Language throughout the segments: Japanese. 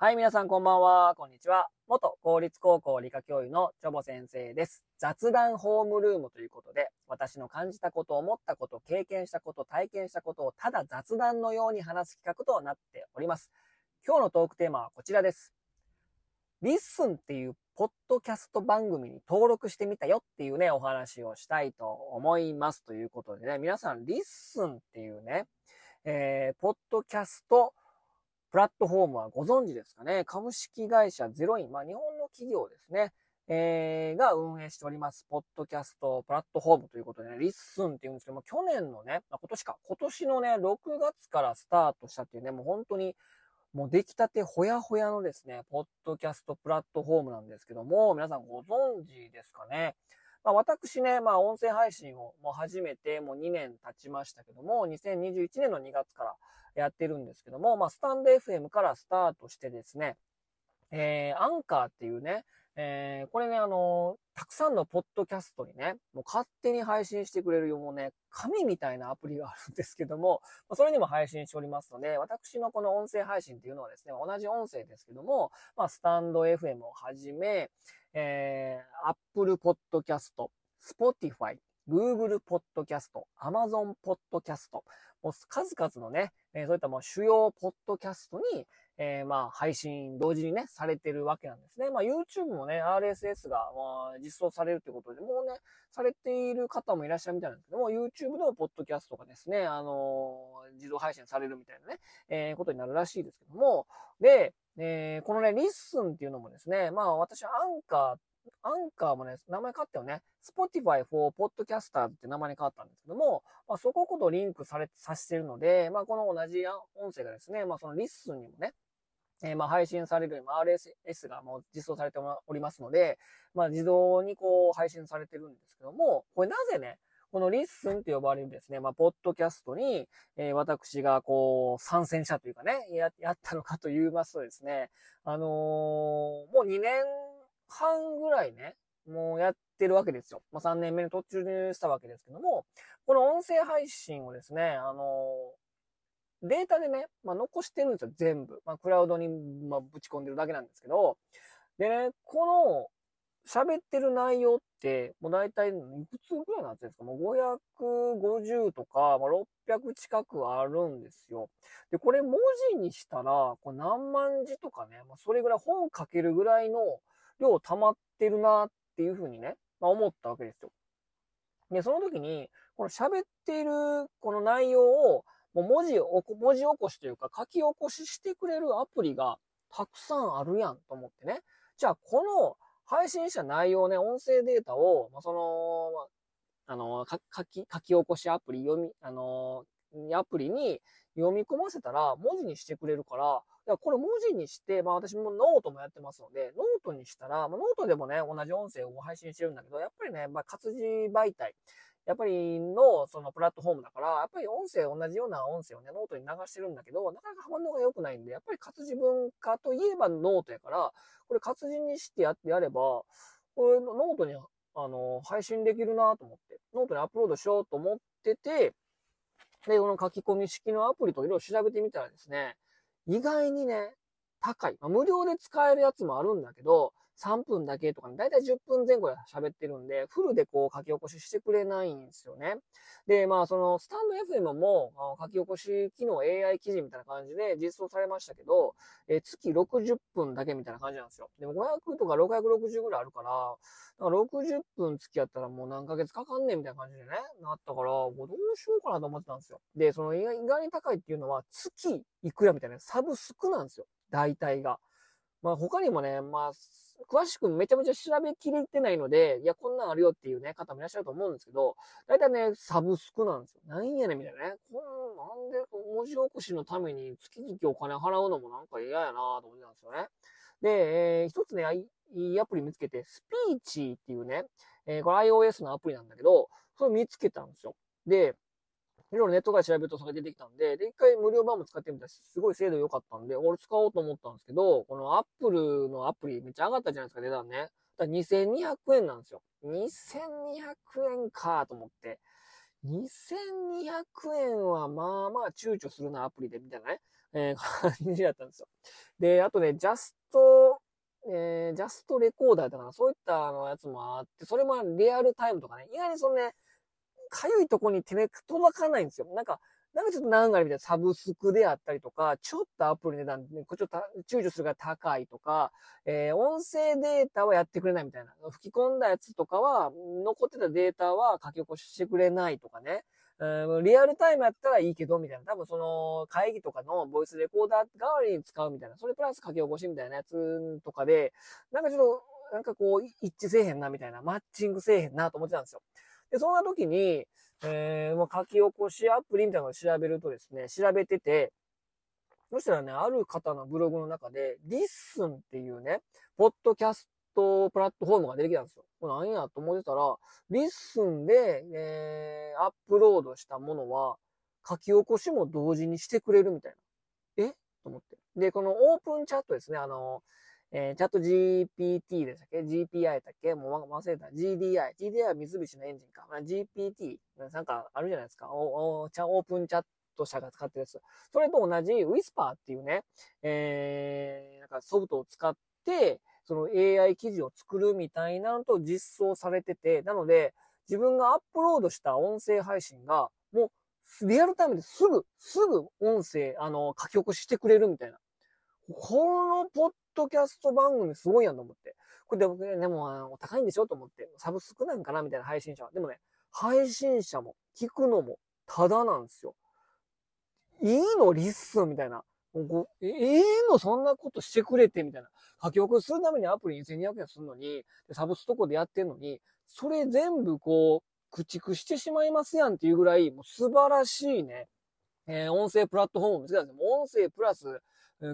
はい、皆さんこんばんは。こんにちは。元公立高校理科教諭のチョボ先生です。雑談ホームルームということで、私の感じたこと、思ったこと、経験したこと、体験したことをただ雑談のように話す企画となっております。今日のトークテーマはこちらです。 LISTEN っていうポッドキャスト番組に登録してみたよっていうね、お話をしたいと思います。ということでね、皆さん LISTEN っていうね、えー、ポッドキャストプラットフォームはご存知ですかね？株式会社ゼロイン、まあ日本の企業ですね、えー、が運営しております、ポッドキャストプラットフォームということでね、 LISTEN っていうんですけども、去年のね、今年か、今年のね、6月からスタートしたっていうね、もう本当に、もう出来たてほやほやのですね、ポッドキャストプラットフォームなんですけども、皆さんご存知ですかね？まあ、私ね、まあ、音声配信をもう始めてもう2年経ちましたけども、2021年の2月からやってるんですけども、まあ、スタンド FM からスタートしてですね、えー、アンカーっていうね、えー、これね、あのー、たくさんのポッドキャストにね、もう勝手に配信してくれるよもうね、紙みたいなアプリがあるんですけども、それにも配信しておりますので、私のこの音声配信っていうのはですね、同じ音声ですけども、まあ、スタンド FM をはじめ、えー、Apple Podcast、Spotify、Google Podcast、Amazon Podcast、もう数々のね、そういったもう主要ポッドキャストに、えー、まあ配信同時にね、されてるわけなんですね。まあ YouTube もね、RSS が、まあ、実装されるということで、もうね、されている方もいらっしゃるみたいなんですけども、YouTube のポッドキャストがですね、あのー、自動配信されるみたいなね、えー、ことになるらしいですけども、で、えー、このね、 LISTEN っていうのもですね、まあ私アンカーアンカーもね、名前変わったよね。Spotify for Podcaster って名前に変わったんですけども、まあ、そこことリンクされ、させてるので、まあ、この同じ音声がですね、まあ、その LISTEN にもね、えー、まあ、配信されるように、RSS がもう実装されておりますので、まあ、自動にこう、配信されてるんですけども、これなぜね、この LISTEN って呼ばれるですね、まあ、ポッドキャストに、えー、私がこう、参戦者というかね、や、やったのかと言いますとですね、あのー、もう2年半ぐらいね、もうやってるわけですよ。まあ、3年目の途中でしたわけですけども、この音声配信をですね、あのー、データでね、まあ、残してるんですよ、全部。まあ、クラウドに、ま、ぶち込んでるだけなんですけど、でね、この、喋ってる内容って、もう大体、いくつぐらいなんですか？もう550とか、まあ、600近くあるんですよ。で、これ文字にしたら、これ何万字とかね、まあ、それぐらい本書けるぐらいの量溜まってるなっていうふうにね、まあ、思ったわけですよ。で、その時に、この喋っているこの内容を、もう文字を、文字起こしというか書き起こししてくれるアプリがたくさんあるやんと思ってね。じゃあ、この配信した内容ね、音声データを、まあ、その、あの、書き、書き起こしアプリ、読み、あの、アプリに読み込ませたら文字にしてくれるから、これ文字にして、まあ私もノートもやってますので、ノートにしたら、まあノートでもね、同じ音声を配信してるんだけど、やっぱりね、まあ活字媒体、やっぱりの、そのプラットフォームだから、やっぱり音声、同じような音声をね、ノートに流してるんだけど、なかなか反応が良くないんで、やっぱり活字文化といえばノートやから、これ活字にしてやってやれば、これノートに、あの、配信できるなと思って、ノートにアップロードしようと思ってて、で、この書き込み式のアプリといろいろ調べてみたらですね、意外にね、高い。まあ、無料で使えるやつもあるんだけど、3分だけとかね、だいたい10分前後で喋ってるんで、フルでこう書き起こししてくれないんですよね。で、まあそのスタンド FM も書き起こし機能 AI 記事みたいな感じで実装されましたけど、え、月60分だけみたいな感じなんですよ。でも500とか660ぐらいあるから、だから60分付き合ったらもう何ヶ月かかんねんみたいな感じでね、なったから、もうどうしようかなと思ってたんですよ。で、その意外に高いっていうのは月いくらみたいなサブスクなんですよ。大体が。まあ他にもね、まあ、詳しくめちゃめちゃ調べきれてないので、いや、こんなんあるよっていうね、方もいらっしゃると思うんですけど、大体ね、サブスクなんですよ。なんやねんみたいなね。こんなんで文字起こしのために月々お金払うのもなんか嫌やなと思ってたんですよね。で、えー、一つね、いいアプリ見つけて、スピーチっていうね、えー、これ iOS のアプリなんだけど、それ見つけたんですよ。で、いろいろネットから調べるとそれ出てきたんで、で、一回無料版も使ってみたらすごい精度良かったんで、俺使おうと思ったんですけど、この Apple のアプリめっちゃ上がったじゃないですか、値段ね。だから2200円なんですよ。2200円かと思って。2200円はまあまあ躊躇するな、アプリで、みたいなね、えー、感じだったんですよ。で、あとね、ジャスト、えー、ジャストレコーダーとかな、そういったあのやつもあって、それもリアルタイムとかね、意外にそのね、かゆいとこに手が届かないんですよ。なんか、なんかちょっと何がみたいなサブスクであったりとか、ちょっとアプリ値段、ね、ちょっと躊躇するが高いとか、えー、音声データはやってくれないみたいな。吹き込んだやつとかは、残ってたデータは書き起こしてくれないとかね。うんリアルタイムやったらいいけど、みたいな。多分その会議とかのボイスレコーダー代わりに使うみたいな。それプラス書き起こしみたいなやつとかで、なんかちょっと、なんかこう、一致せえへんなみたいな。マッチングせえへんなと思ってたんですよ。で、そんな時に、えー、まあ、書き起こしアプリみたいなのを調べるとですね、調べてて、そしたらね、ある方のブログの中で、 LISTEN っていうね、ポッドキャストプラットフォームが出てきたんですよ。これ何やと思ってたら、LISTEN で、えー、アップロードしたものは、書き起こしも同時にしてくれるみたいな。え？と思って。で、このオープンチャットですね、あの、えー、チャット GPT でしたっけ ?GPI だっけ？もう忘れた。GDI。GDI は三菱のエンジンか。まあ GPT。なんかあるじゃないですか。お、お、ちゃオープンチャット社が使ってるやつ。それと同じ Whisper っていうね、えー、なんかソフトを使って、その AI 記事を作るみたいなのと実装されてて、なので、自分がアップロードした音声配信が、もう、リアルタイムですぐ、すぐ音声、あの、書き起こしてくれるみたいな。このポッドキャスト番組すごいやんと思って。これで僕ね、でも、お高いんでしょと思って。サブスクなんかなみたいな配信者は。でもね、配信者も聞くのもただなんですよ。いいの LISTEN みたいな。ええー、のそんなことしてくれてみたいな。書き起こするためにアプリ2200円するのに、サブスクでやってんのに、それ全部こう、駆逐してしまいますやんっていうぐらい、もう素晴らしいね、えー、音声プラットフォームを見つけたんですよ。音声プラス、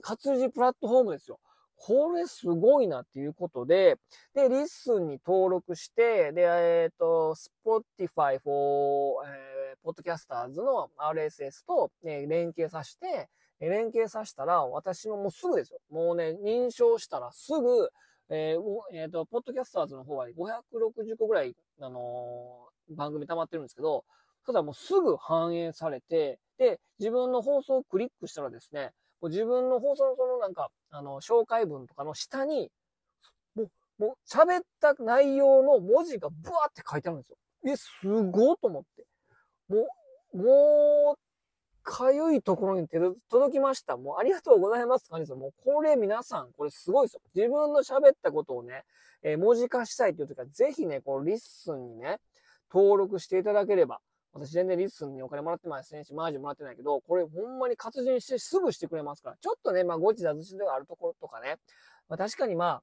活字プラットフォームですよ。これすごいなっていうことで、で、 LISTEN に登録して、で、えっ、ー、と、Spotify for、えー、Podcasters の RSS と、ね、連携させて、連携させたら、私のもうすぐですよ。もうね、認証したらすぐ、えー、えっ、ー、と、Podcasters の方は560個ぐらい、あのー、番組溜まってるんですけど、ただもうすぐ反映されて、で、自分の放送をクリックしたらですね、う自分の放送のそのなんか、あの、紹介文とかの下に、もう、もう喋った内容の文字がブワーって書いてあるんですよ。え、すごーと思って。もう、もう、かゆいところに届きました。もうありがとうございますって感じですよ。もうこれ皆さん、これすごいですよ。自分の喋ったことをね、えー、文字化したいという時は、ぜひね、この LISTEN にね、登録していただければ、私全然 LISTEN にお金もらってませんし、マージンもらってないけど、これほんまに活字にしてすぐしてくれますから。ちょっとね、まあ、誤字脱字ではあるところとかね。まあ、確かにま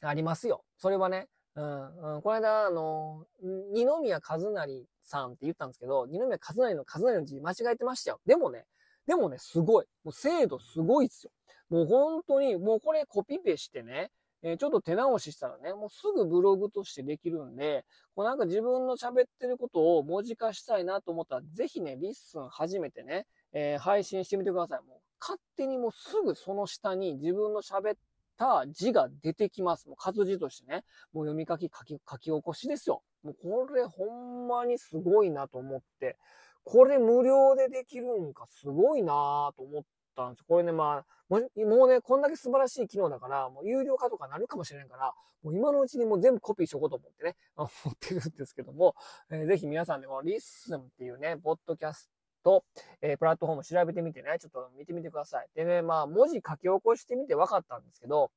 あ、ありますよ。それはね。うん、うん。この間、あの、二宮和也さんって言ったんですけど、二宮和也の和也の字間違えてましたよ。でもね、でもね、すごい。もう精度すごいっすよ。もう本当に、もうこれコピペしてね、え、ちょっと手直ししたらね、もうすぐブログとしてできるんで、こうなんか自分の喋ってることを文字化したいなと思ったら、ぜひね、 LISTEN 始めてね、えー、配信してみてください。もう勝手にもうすぐその下に自分の喋った字が出てきます。もう活字としてね、もう読み書き書き、書き起こしですよ。もうこれほんまにすごいなと思って、これ無料でできるんかすごいなと思ったんです。これね、まあ、もうね、こんだけ素晴らしい機能だから、もう有料化とかなるかもしれないから、もう今のうちにもう全部コピーしとこうと思ってね、思ってるんですけども、えー、ぜひ皆さんでこの LISTEN っていうね、ポッドキャスト、えー、プラットフォーム調べてみてね、ちょっと見てみてください。でね、まあ、文字書き起こしてみて分かったんですけど、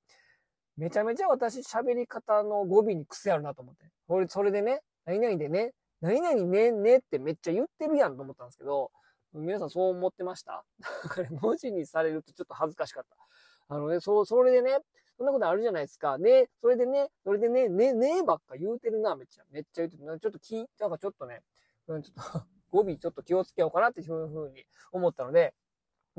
めちゃめちゃ私喋り方の語尾に癖あるなと思って。俺、それでね、何々でね、何々ね、ねってめっちゃ言ってるやんと思ったんですけど、皆さんそう思ってました？文字にされるとちょっと恥ずかしかった。あのね、そう、それでね、そんなことあるじゃないですか。ね、それでね、それでね、ね、ねばっか言うてるな、めっちゃ。めっちゃ言うてる。ちょっと聞い、なんかちょっとね、ちょっと 語尾ちょっと気をつけようかなっていうふうに思ったので、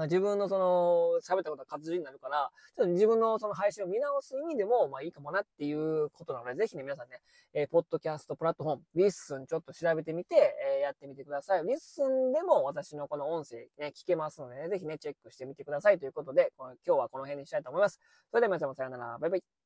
まあ、自分のその、喋ったことは活字になるから、ちょっと自分のその配信を見直す意味でも、まあいいかもなっていうことなので、ぜひね、皆さんね、えー、ポッドキャストプラットフォーム、 LISTEN ちょっと調べてみて、えー、やってみてください。 LISTEN でも私のこの音声ね、聞けますのでね、ぜひね、チェックしてみてくださいということで、今日はこの辺にしたいと思います。それでは皆さんもさよなら、バイバイ。